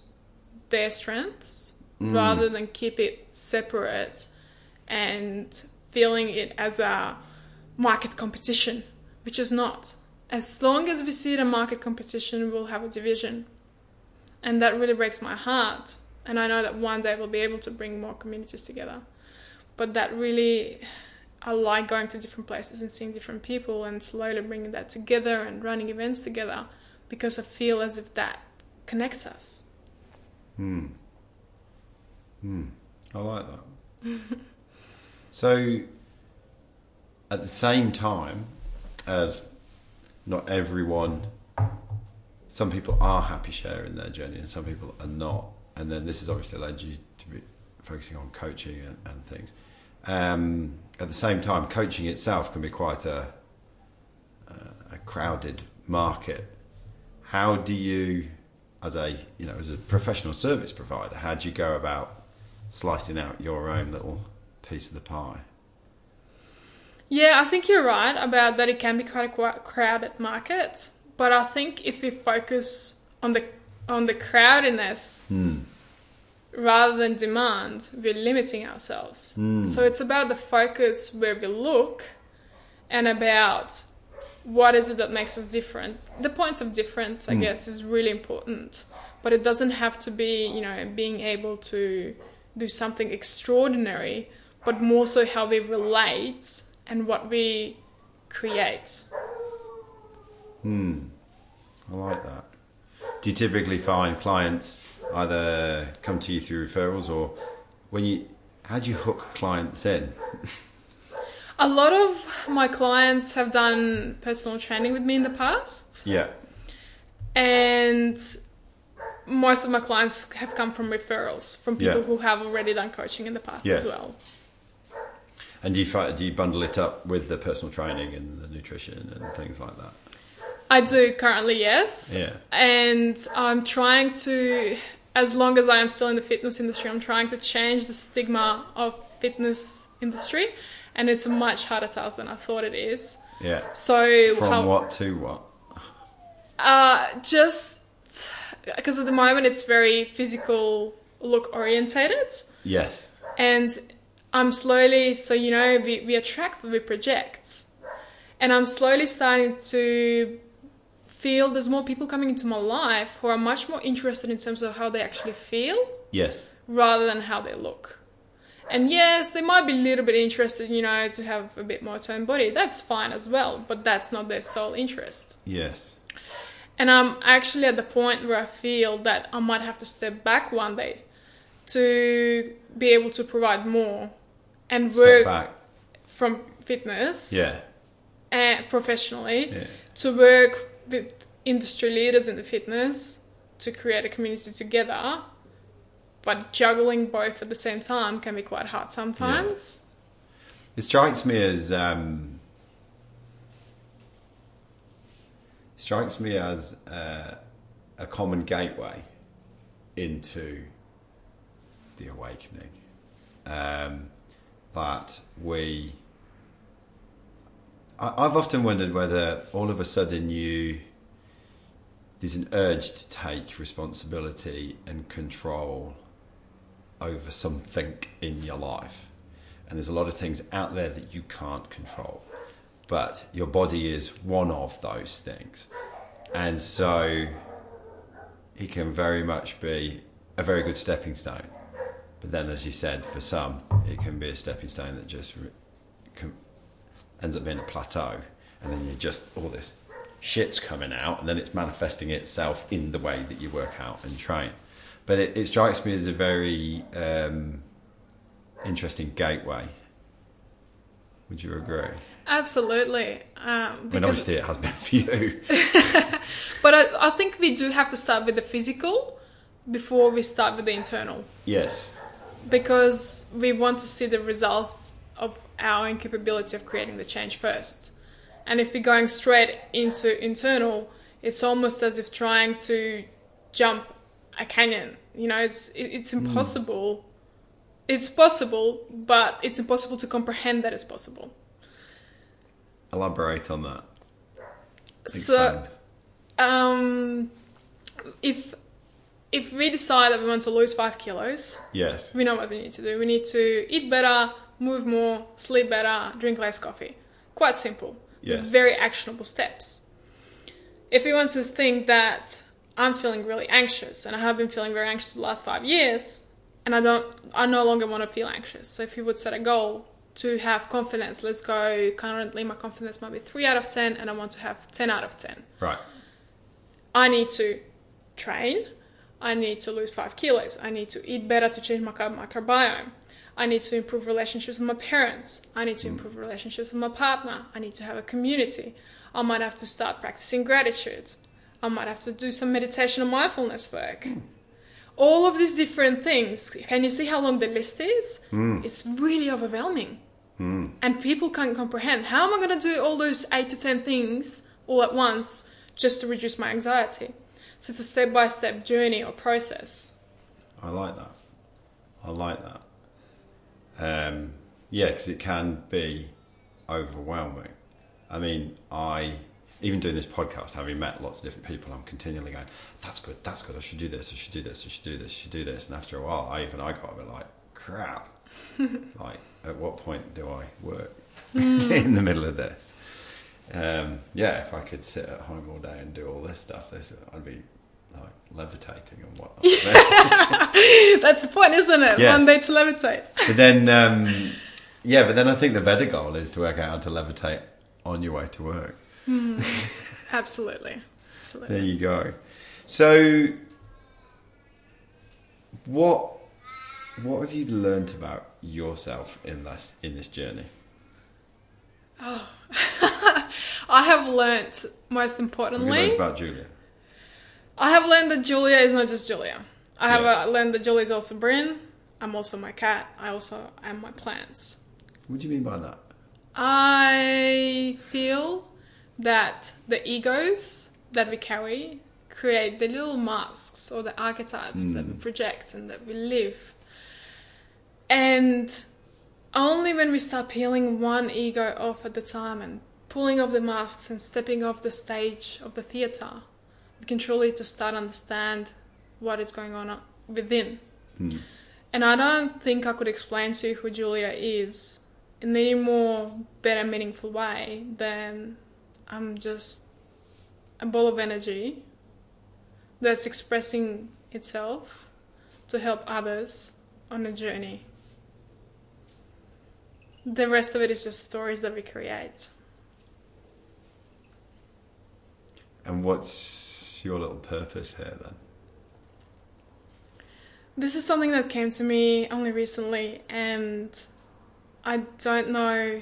their strengths mm. rather than keep it separate and feeling it as a market competition, which is not. As long as we see it a market competition, we'll have a division. And that really breaks my heart. And I know that one day we'll be able to bring more communities together. But that really, I like going to different places and seeing different people and slowly bringing that together and running events together because I feel as if that connects us. Hmm. Hmm. I like that. so, at the same time as not everyone, some people are happy sharing their journey and some people are not. And then this has obviously led you to be focusing on coaching and, and things. Um, at the same time, coaching itself can be quite a, a crowded market. How do you, as a you know, as a professional service provider, how do you go about slicing out your own little piece of the pie? Yeah, I think you're right about that. It can be quite a crowded market, but I think if we focus on the on the crowdiness hmm. rather than demand, we're limiting ourselves. Hmm. So it's about the focus where we look and about what is it that makes us different. The points of difference, I hmm. guess, is really important, but it doesn't have to be, you know, being able to do something extraordinary, but more so how we relate and what we create. Hmm, I like that. Do you typically find clients either come to you through referrals or when you how do you hook clients in? A lot of my clients have done personal training with me in the past, Yeah. and most of my clients have come from referrals from people Yeah. who have already done coaching in the past Yes. as well. And do you fi- do you bundle it up with the personal training and the nutrition and things like that? I do currently, yes. Yeah. And I'm trying to, as long as I am still in the fitness industry, I'm trying to change the stigma of fitness industry, and it's a much harder task than I thought it is. Yeah. So From how, what to what? Uh, just because at the moment it's very physical look orientated, Yes. and I'm slowly, so you know, we, we attract what we project, and I'm slowly starting to feel there's more people coming into my life who are much more interested in terms of how they actually feel Yes. rather than how they look. And yes, they might be a little bit interested, you know, to have a bit more toned body. That's fine as well, but that's not their sole interest. Yes. And I'm actually at the point where I feel that I might have to step back one day to be able to provide more and work back. from fitness Yeah. and professionally Yeah. to work with industry leaders in the fitness to create a community together. But juggling both at the same time can be quite hard sometimes. It strikes me as um, strikes me as uh, a common gateway into the awakening. Um, that we, I, I've often wondered whether all of a sudden you there's an urge to take responsibility and control over something in your life. And there's a lot of things out there that you can't control. But your body is one of those things. And so it can very much be a very good stepping stone. But then, as you said, for some, it can be a stepping stone that just re- com- ends up being a plateau. And then you just, all this shit's coming out, and then it's manifesting itself in the way that you work out and train. But it, it strikes me as a very um, interesting gateway. Would you agree? Absolutely. Um, I mean, obviously, it has been for you. But I, I think we do have to start with the physical before we start with the internal yes. Because we want to see the results of our incapability of creating the change first. And if we're going straight into internal, it's almost as if trying to jump a canyon. You know, it's it, it's impossible. It's possible, but it's impossible to comprehend that it's possible. Elaborate on that. So, um, if if we decide that we want to lose five kilos, yes. we know what we need to do. We need to eat better, move more, sleep better, drink less coffee. Quite simple. Yes. Very actionable steps. If we want to think that I'm feeling really anxious and I have been feeling very anxious for the last five years and I don't I no longer want to feel anxious. So if you would set a goal to have confidence, let's go currently my confidence might be three out of ten and I want to have ten out of ten. Right. I need to train. I need to lose five kilos. I need to eat better to change my carb microbiome. I need to improve relationships with my parents. I need to hmm. improve relationships with my partner. I need to have a community. I might have to start practicing gratitude. I might have to do some meditation and mindfulness work. Hmm. All of these different things. Can you see how long the list is? Hmm. It's really overwhelming. And people can't comprehend how am I going to do all those eight to ten things all at once just to reduce my anxiety? So it's a step by step journey or process. I like that. I like that. Um, yeah, because it can be overwhelming. I mean, I even doing this podcast, having met lots of different people, I'm continually going, "That's good. That's good. I should do this. I should do this. I should do this. I should do this." And after a while, I even I got a bit like, "Crap." like, at what point do I work in the middle of this? Um, yeah, if I could sit at home all day and do all this stuff, this I'd be levitating and whatnot. That's the point, isn't it? Yes. One day to levitate. But then, um, yeah, but then I think the better goal is to work out how to levitate on your way to work. Absolutely. Absolutely. There you go. So, what what have you learnt about yourself in this in this journey? Oh, I have learnt, most What have you importantly, learnt about Julia? I have learned that Julia is not just Julia. I have Yeah. uh, learned that Julia is also Bryn. I'm also my cat. I also am my plants. What do you mean by that? I feel that the egos that we carry create the little masks or the archetypes that we project and that we live. And only when we start peeling one ego off at the time and pulling off the masks and stepping off the stage of the theater, we can truly to start understand what is going on within. Hmm. And I don't think I could explain to you who Julia is in any more better, meaningful way than I'm just a ball of energy that's expressing itself to help others on a journey. The rest of it is just stories that we create. And what's What's your little purpose here then? This is something that came to me only recently, and I don't know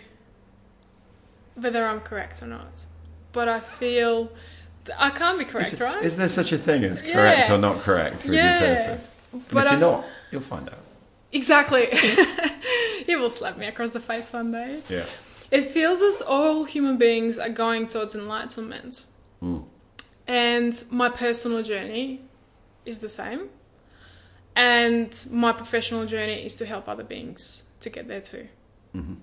whether I'm correct or not. But I feel I can't be correct, is, right? Is there such a thing as correct Yeah. or not correct with Yeah. your purpose? And But if I- you're not, you'll find out. Exactly. he will slap me across the face one day. Yeah. It feels as all human beings are going towards enlightenment. Mm. And my personal journey is the same. And my professional journey is to help other beings to get there too. Mhm.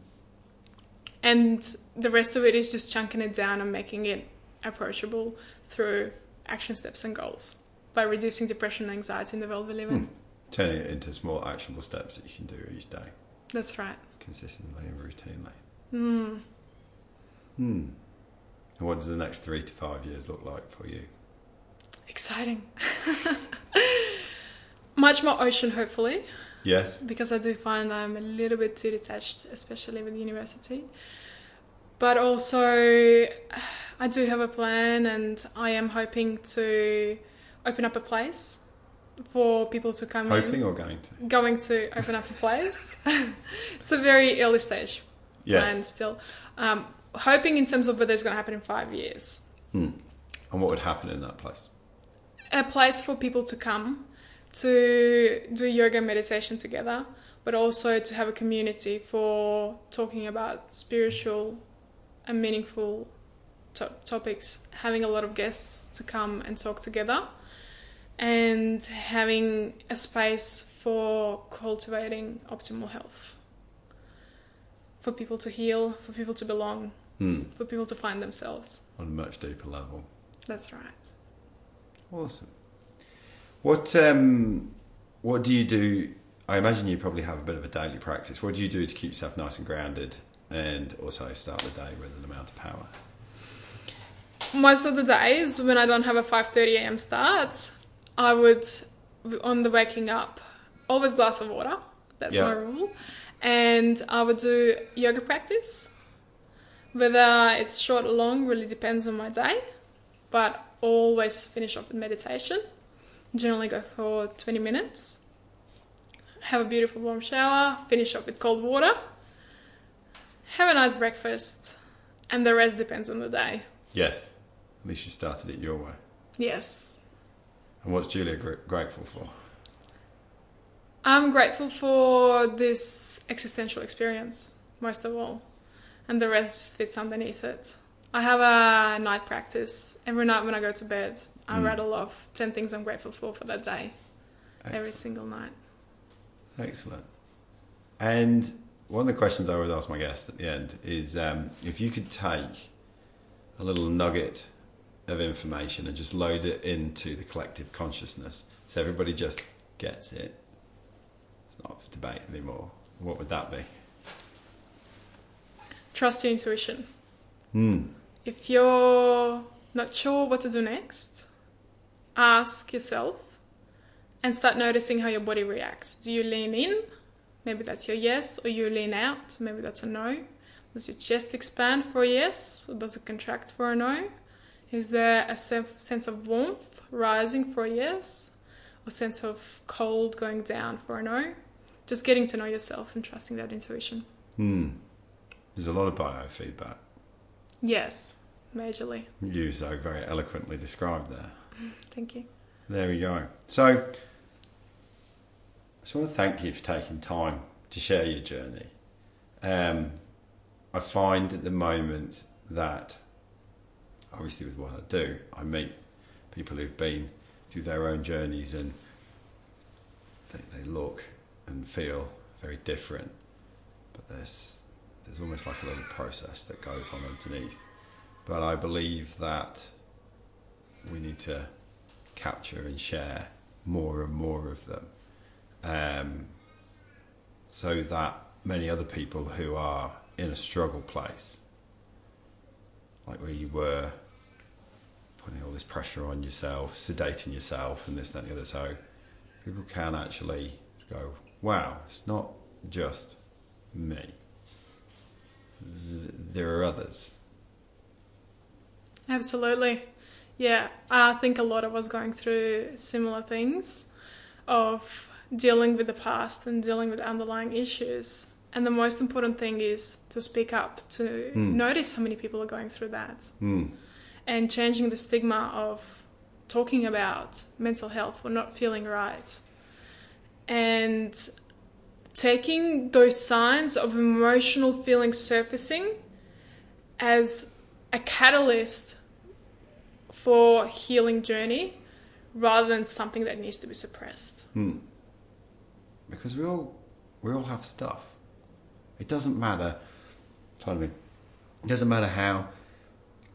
And the rest of it is just chunking it down and making it approachable through action steps and goals by reducing depression and anxiety in the world we live in. Turning it into small actionable steps that you can do each day, That's right. consistently and routinely. Mm. Hmm. And what does the next three to five years look like for you? Exciting. Much more ocean, hopefully, Yes. because I do find I'm a little bit too detached, especially with university. But also, I do have a plan, and I am hoping to open up a place for people to come Hoping in. or going to? Going to open up a place. it's a very early stage plan still. Um, hoping in terms of whether it's going to happen in five years. Hmm. And what would happen in that place? a place for people to come to do yoga and meditation together, but also to have a community for talking about spiritual and meaningful to- topics, having a lot of guests to come and talk together, and having a space for cultivating optimal health. For people to heal, for people to belong, Hmm. for people to find themselves. On a much deeper level. That's right. Awesome. What um, what do you do? I imagine you probably have a bit of a daily practice. What do you do to keep yourself nice and grounded, and also start the day with an amount of power? most of the days when I don't have a 5:30 a.m. start, I would on the waking up always glass of water. That's Yeah. my rule, and I would do yoga practice. Whether it's short or long really depends on my day, but always finish off with meditation. Generally go for 20 minutes. Have a beautiful warm shower. Finish up with cold water. Have a nice breakfast, and the rest depends on the day. Yes. At least you started it your way. Yes. And what's Julia gr- grateful for? I'm grateful for this existential experience, most of all, and the rest just fits underneath it. I have a night practice. Every night when I go to bed, I Mm. rattle off 10 things I'm grateful for for that day, every single night. Excellent. And one of the questions I always ask my guests at the end is um, if you could take a little nugget of information and just load it into the collective consciousness so everybody just gets it. It's not for debate anymore. What would that be? Trust your intuition. Hmm. If you're not sure what to do next, ask yourself and start noticing how your body reacts. Do you lean in? Maybe that's your yes, or you lean out. Maybe that's a no. Does your chest expand for a yes, or does it contract for a no? Is there a sense of warmth rising for a yes, or sense of cold going down for a no? Just getting to know yourself and trusting that intuition. Hmm. There's a lot of biofeedback. Yes, majorly. You so very eloquently described there. Thank you. There we go. So, I just want to thank you for taking time to share your journey. Um, I find at the moment that, obviously, with what I do, I meet people who've been through their own journeys and they, they look and feel very different. But there's there's almost like a little process that goes on underneath. But I believe that we need to capture and share more and more of them um, so that many other people who are in a struggle place, like where you were, putting all this pressure on yourself, sedating yourself, and this, that, and the other, so people can actually go, wow, it's not just me. There are others. Absolutely. Yeah, I think a lot of us going through similar things of dealing with the past and dealing with underlying issues. And the most important thing is to speak up, to notice how many people are going through that, Mm. and changing the stigma of talking about mental health or not feeling right. And taking those signs of emotional feelings surfacing as a catalyst for healing journey rather than something that needs to be suppressed. Mm. Because we all we all have stuff. It doesn't matter. Pardon me. It doesn't matter how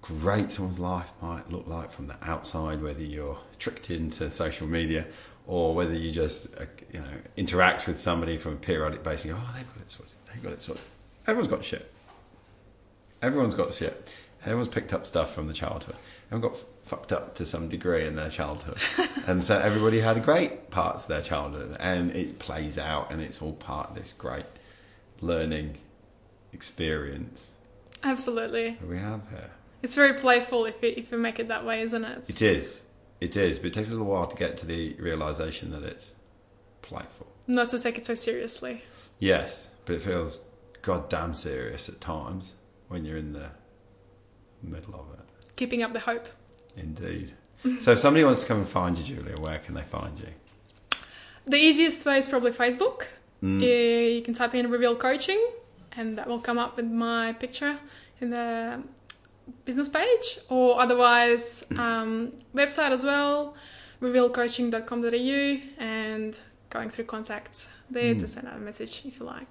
great someone's life might look like from the outside, whether you're tricked into social media or whether you just uh, you know interact with somebody from a periodic basis. And go, oh, they've got it sorted. They've got it sorted. Everyone's got shit. Everyone's got shit. Everyone's picked up stuff from the childhood. Everyone got fucked up to some degree in their childhood. and so everybody had great parts of their childhood and it plays out and it's all part of this great learning experience Absolutely. that we have here. It's very playful if you, if you make it that way, isn't it? It is. It is, but it takes a little while to get to the realization that it's playful. Not to take it so seriously. Yes, but it feels goddamn serious at times when you're in the middle of it. Keeping up the hope. Indeed. so if somebody wants to come and find you, Julia, where can they find you? The easiest way is probably Facebook. Mm. You can type in Reveal Coaching, and that will come up with my picture in the business page. Or otherwise, um, website as well, revealcoaching.com.au, and going through contacts there to send out a message if you like.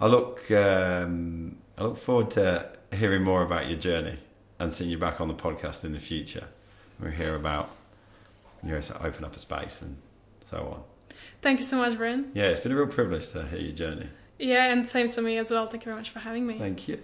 I look, um, I look forward to hearing more about your journey and seeing you back on the podcast in the future. We'll hear about you know, open up a space and so on. Thank you so much, Bren. Yeah, it's been a real privilege to hear your journey. Yeah, and same to me as well. Thank you very much for having me. Thank you.